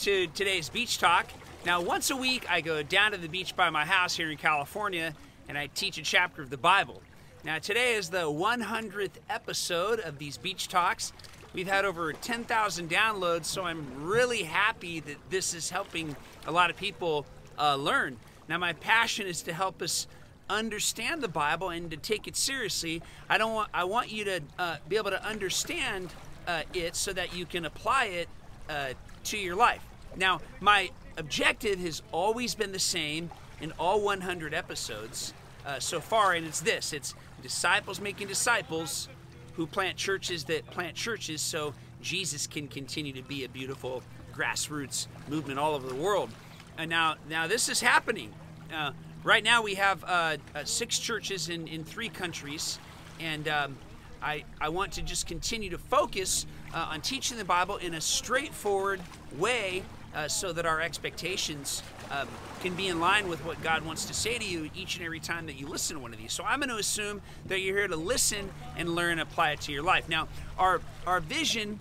to today's beach talk. Now, once a week, I go down to the beach by my house here in California and I teach a chapter of the Bible. Now, today is the 100th episode of these beach talks. We've had over 10,000 downloads, so I'm really happy that this is helping a lot of people uh, learn. Now, my passion is to help us understand the Bible and to take it seriously. I don't want I want you to uh, be able to understand uh, it so that you can apply it uh, to your life. Now, my objective has always been the same in all 100 episodes uh, so far, and it's this: it's disciples making disciples who plant churches that plant churches, so Jesus can continue to be a beautiful grassroots movement all over the world. And now, now this is happening. Uh, right now, we have uh, uh, six churches in, in three countries, and um, I, I want to just continue to focus uh, on teaching the Bible in a straightforward way uh, so that our expectations um, can be in line with what God wants to say to you each and every time that you listen to one of these. So I'm going to assume that you're here to listen and learn and apply it to your life. Now, our, our vision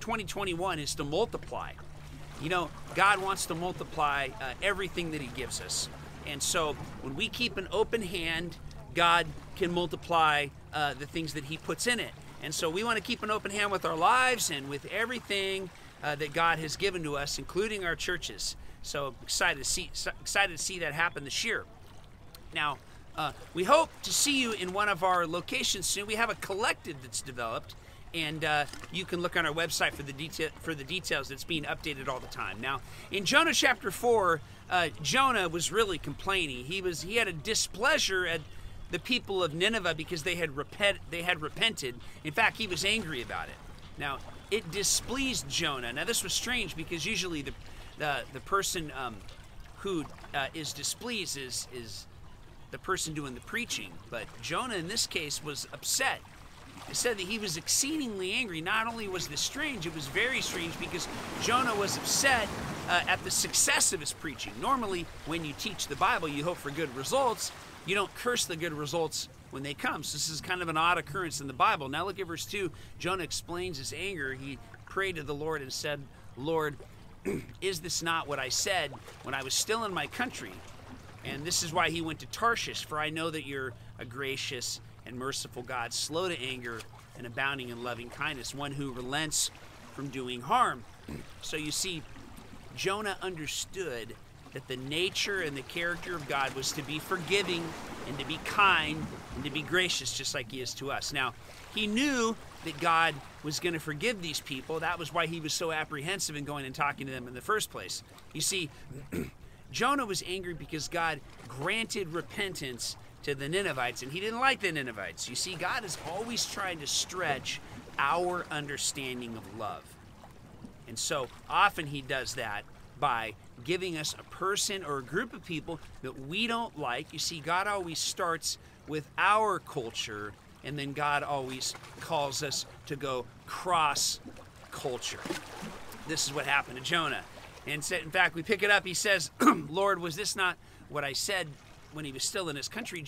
2021 is to multiply. You know, God wants to multiply uh, everything that He gives us. And so when we keep an open hand, God can multiply uh, the things that He puts in it. And so we want to keep an open hand with our lives and with everything uh, that God has given to us, including our churches. So excited to see excited to see that happen this year. Now, uh, we hope to see you in one of our locations soon. We have a collective that's developed, and uh, you can look on our website for the detail for the details. That's being updated all the time. Now, in Jonah chapter four, uh, Jonah was really complaining. He was he had a displeasure at the people of Nineveh because they had repent they had repented. In fact, he was angry about it. Now, it displeased Jonah. Now, this was strange because usually the the the person um, who uh, is displeased is is the person doing the preaching. But Jonah, in this case, was upset. It said that he was exceedingly angry. Not only was this strange, it was very strange because Jonah was upset uh, at the success of his preaching. Normally, when you teach the Bible, you hope for good results. You don't curse the good results when they come. So this is kind of an odd occurrence in the Bible. Now look at verse 2. Jonah explains his anger. He prayed to the Lord and said, Lord, is this not what I said when I was still in my country? And this is why he went to Tarshish, for I know that you're a gracious and merciful God, slow to anger and abounding in loving kindness, one who relents from doing harm. So you see, Jonah understood that the nature and the character of God was to be forgiving and to be kind and to be gracious, just like He is to us. Now, he knew that God was going to forgive these people. That was why he was so apprehensive in going and talking to them in the first place. You see, Jonah was angry because God granted repentance to the Ninevites, and he didn't like the Ninevites. You see, God is always trying to stretch our understanding of love. And so often he does that by giving us a person or a group of people that we don't like. You see, God always starts with our culture, and then God always calls us to go cross culture. This is what happened to Jonah. And in fact, we pick it up. He says, Lord, was this not what I said when he was still in his country?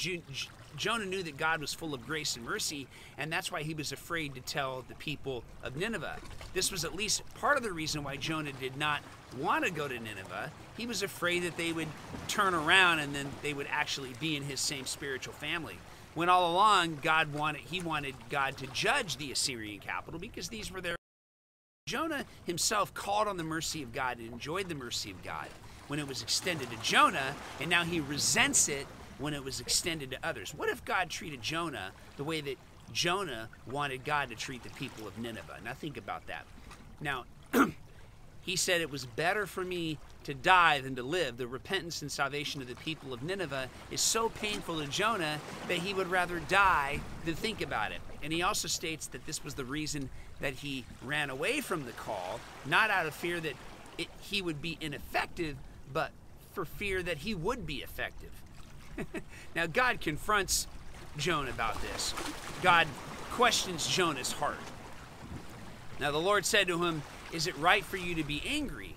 Jonah knew that God was full of grace and mercy, and that's why he was afraid to tell the people of Nineveh. This was at least part of the reason why Jonah did not want to go to Nineveh. He was afraid that they would turn around and then they would actually be in his same spiritual family. When all along God wanted he wanted God to judge the Assyrian capital because these were their Jonah himself called on the mercy of God and enjoyed the mercy of God when it was extended to Jonah, and now he resents it when it was extended to others. What if God treated Jonah the way that Jonah wanted God to treat the people of Nineveh? Now think about that. Now, he said it was better for me to die than to live. The repentance and salvation of the people of Nineveh is so painful to Jonah that he would rather die than think about it. And he also states that this was the reason that he ran away from the call, not out of fear that it, he would be ineffective, but for fear that he would be effective. now, God confronts Jonah about this. God questions Jonah's heart. Now, the Lord said to him, Is it right for you to be angry?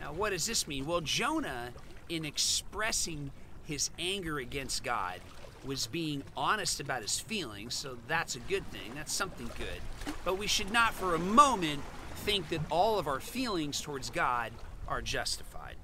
Now, what does this mean? Well, Jonah, in expressing his anger against God, was being honest about his feelings, so that's a good thing. That's something good. But we should not for a moment think that all of our feelings towards God are justified.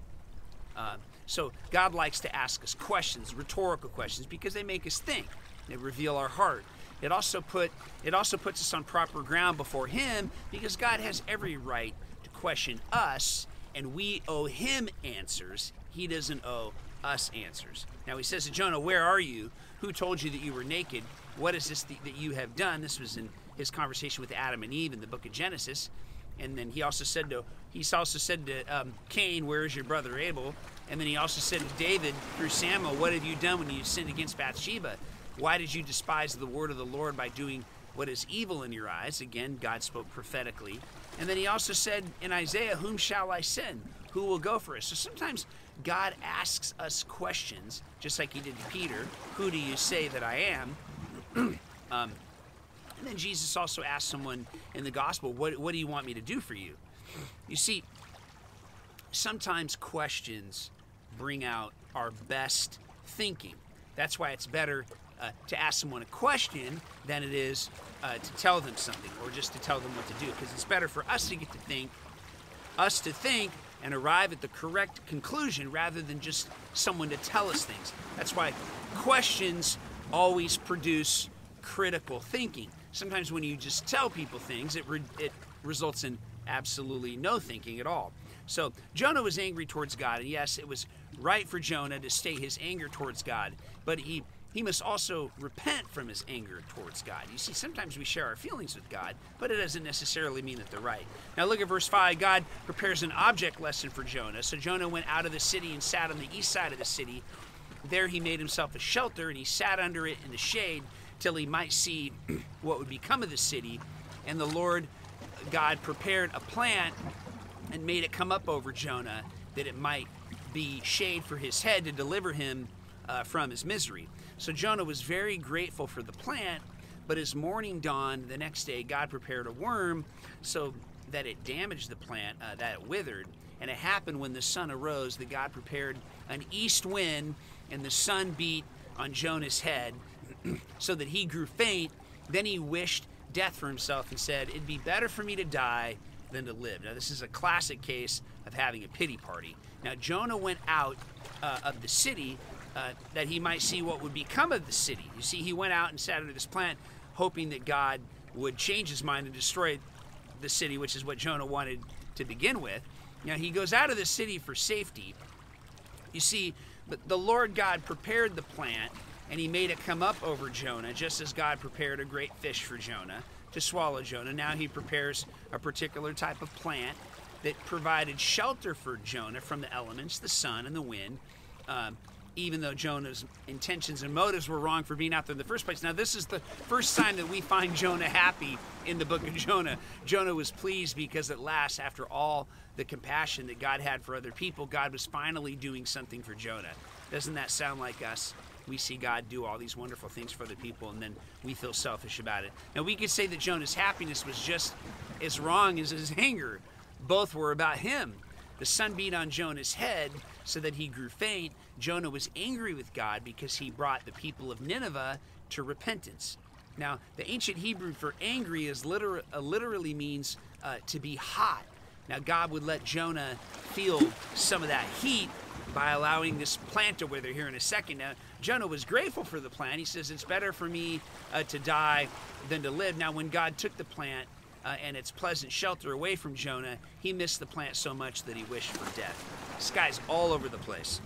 Uh, so God likes to ask us questions, rhetorical questions, because they make us think. They reveal our heart. It also put it also puts us on proper ground before Him because God has every right to question us, and we owe Him answers. He doesn't owe us answers. Now He says to Jonah, "Where are you? Who told you that you were naked? What is this that you have done?" This was in his conversation with Adam and Eve in the book of Genesis. And then he also said to he also said to um, Cain, "Where is your brother Abel?" And then he also said to David through Samuel, "What have you done when you sinned against Bathsheba? Why did you despise the word of the Lord by doing what is evil in your eyes?" Again, God spoke prophetically. And then he also said in Isaiah, "Whom shall I send? Who will go for us?" So sometimes God asks us questions, just like he did to Peter, "Who do you say that I am?" um, and then Jesus also asked someone in the gospel, what, what do you want me to do for you? You see, sometimes questions bring out our best thinking. That's why it's better uh, to ask someone a question than it is uh, to tell them something or just to tell them what to do. Because it's better for us to get to think, us to think and arrive at the correct conclusion rather than just someone to tell us things. That's why questions always produce critical thinking sometimes when you just tell people things, it, re- it results in absolutely no thinking at all. So Jonah was angry towards God, and yes, it was right for Jonah to stay his anger towards God, but he he must also repent from his anger towards God. You see, sometimes we share our feelings with God, but it doesn't necessarily mean that they're right. Now look at verse 5. God prepares an object lesson for Jonah. So Jonah went out of the city and sat on the east side of the city. There he made himself a shelter, and he sat under it in the shade till he might see what would become of the city. And the Lord God prepared a plant and made it come up over Jonah that it might be shade for his head to deliver him uh, from his misery. So Jonah was very grateful for the plant, but as morning dawned the next day, God prepared a worm so that it damaged the plant, uh, that it withered. And it happened when the sun arose that God prepared an east wind, and the sun beat on Jonah's head, so that he grew faint. Then he wished death for himself and said, It'd be better for me to die than to live. Now, this is a classic case of having a pity party. Now, Jonah went out uh, of the city uh, that he might see what would become of the city. You see, he went out and sat under this plant, hoping that God would change his mind and destroy the city, which is what Jonah wanted to begin with. Now, he goes out of the city for safety. You see, but the Lord God prepared the plant and he made it come up over Jonah, just as God prepared a great fish for Jonah to swallow Jonah. Now he prepares a particular type of plant that provided shelter for Jonah from the elements, the sun and the wind, um, even though Jonah's intentions and motives were wrong for being out there in the first place. Now, this is the first time that we find Jonah happy in the book of Jonah. Jonah was pleased because at last, after all the compassion that God had for other people, God was finally doing something for Jonah. Doesn't that sound like us? we see God do all these wonderful things for other people, and then we feel selfish about it. Now, we could say that Jonah's happiness was just as wrong as his anger. Both were about him. The sun beat on Jonah's head so that he grew faint. Jonah was angry with God because he brought the people of Nineveh to repentance. Now, the ancient Hebrew for angry is uh, literally means uh, to be hot. Now, God would let Jonah feel some of that heat by allowing this plant to wither here in a second. Now, Jonah was grateful for the plant. He says, It's better for me uh, to die than to live. Now, when God took the plant uh, and its pleasant shelter away from Jonah, he missed the plant so much that he wished for death. This guy's all over the place.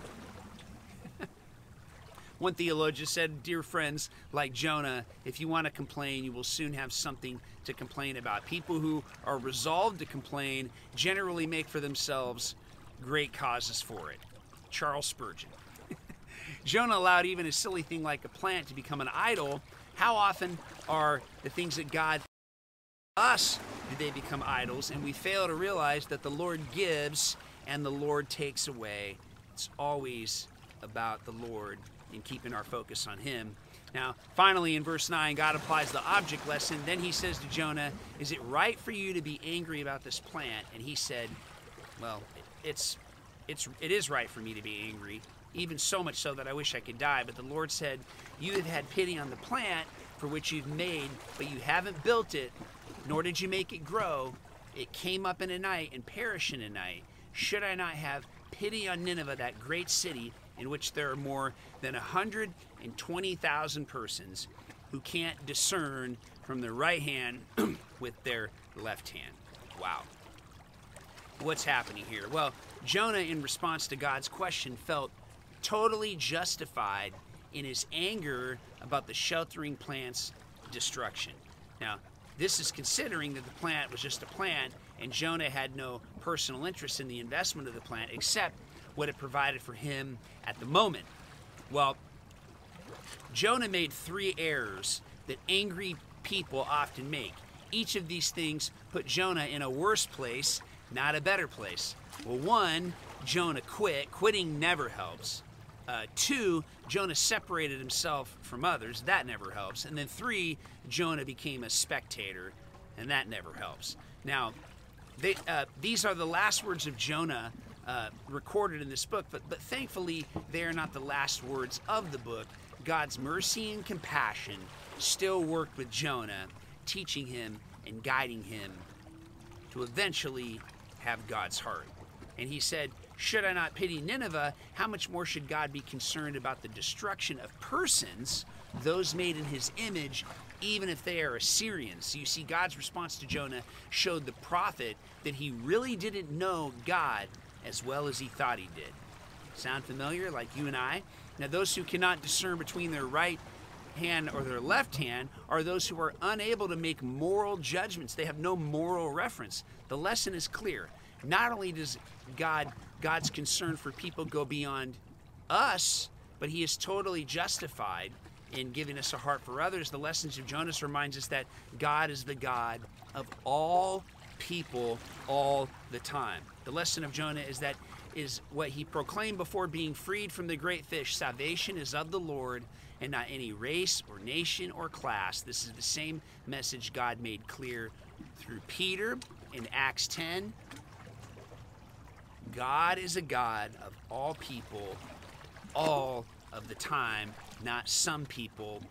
One theologian said, Dear friends, like Jonah, if you want to complain, you will soon have something to complain about. People who are resolved to complain generally make for themselves great causes for it. Charles Spurgeon. Jonah allowed even a silly thing like a plant to become an idol. How often are the things that God us do they become idols and we fail to realize that the Lord gives and the Lord takes away. It's always about the Lord and keeping our focus on him. Now, finally in verse 9, God applies the object lesson. Then he says to Jonah, "Is it right for you to be angry about this plant?" And he said, "Well, it's it's it is right for me to be angry even so much so that I wish I could die. But the Lord said, You have had pity on the plant for which you've made, but you haven't built it, nor did you make it grow. It came up in a night and perished in a night. Should I not have pity on Nineveh, that great city in which there are more than 120,000 persons who can't discern from their right hand with their left hand? Wow. What's happening here? Well, Jonah, in response to God's question, felt totally justified in his anger about the sheltering plant's destruction. Now, this is considering that the plant was just a plant and Jonah had no personal interest in the investment of the plant except what it provided for him at the moment. Well, Jonah made three errors that angry people often make. Each of these things put Jonah in a worse place, not a better place. Well, one, Jonah quit. Quitting never helps. Uh, two, Jonah separated himself from others. That never helps. And then three, Jonah became a spectator, and that never helps. Now, they, uh, these are the last words of Jonah uh, recorded in this book, but, but thankfully, they are not the last words of the book. God's mercy and compassion still worked with Jonah, teaching him and guiding him to eventually have God's heart. And he said, Should I not pity Nineveh? How much more should God be concerned about the destruction of persons, those made in his image, even if they are Assyrians? So you see, God's response to Jonah showed the prophet that he really didn't know God as well as he thought he did. Sound familiar, like you and I? Now, those who cannot discern between their right hand or their left hand are those who are unable to make moral judgments. They have no moral reference. The lesson is clear. Not only does God God's concern for people go beyond us, but he is totally justified in giving us a heart for others. The lessons of Jonas reminds us that God is the God of all people all the time. The lesson of Jonah is that is what he proclaimed before being freed from the great fish. Salvation is of the Lord and not any race or nation or class. This is the same message God made clear through Peter in Acts 10. God is a God of all people, all of the time, not some people,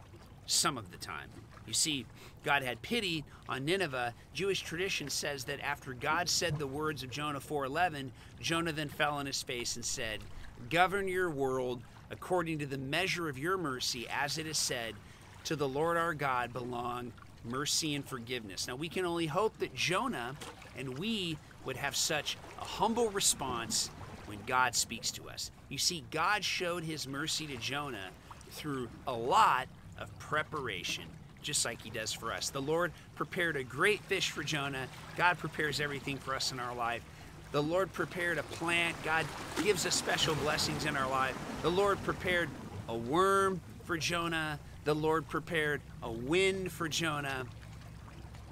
some of the time. You see, God had pity on Nineveh. Jewish tradition says that after God said the words of Jonah 4:11, Jonah then fell on his face and said, "Govern your world according to the measure of your mercy, as it is said, to the Lord our God belong mercy and forgiveness." Now we can only hope that Jonah and we would have such a humble response when God speaks to us. You see, God showed his mercy to Jonah through a lot of preparation just like he does for us. The Lord prepared a great fish for Jonah. God prepares everything for us in our life. The Lord prepared a plant. God gives us special blessings in our life. The Lord prepared a worm for Jonah. The Lord prepared a wind for Jonah.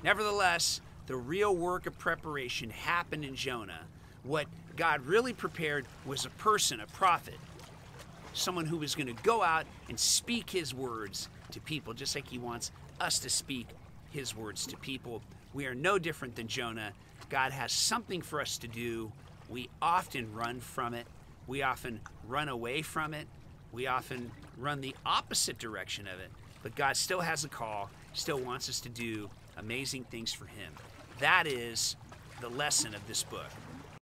Nevertheless, the real work of preparation happened in Jonah. What God really prepared was a person, a prophet, someone who was going to go out and speak his words to people, just like he wants us to speak his words to people. We are no different than Jonah. God has something for us to do. We often run from it. We often run away from it. We often run the opposite direction of it. But God still has a call, still wants us to do amazing things for him. That is the lesson of this book.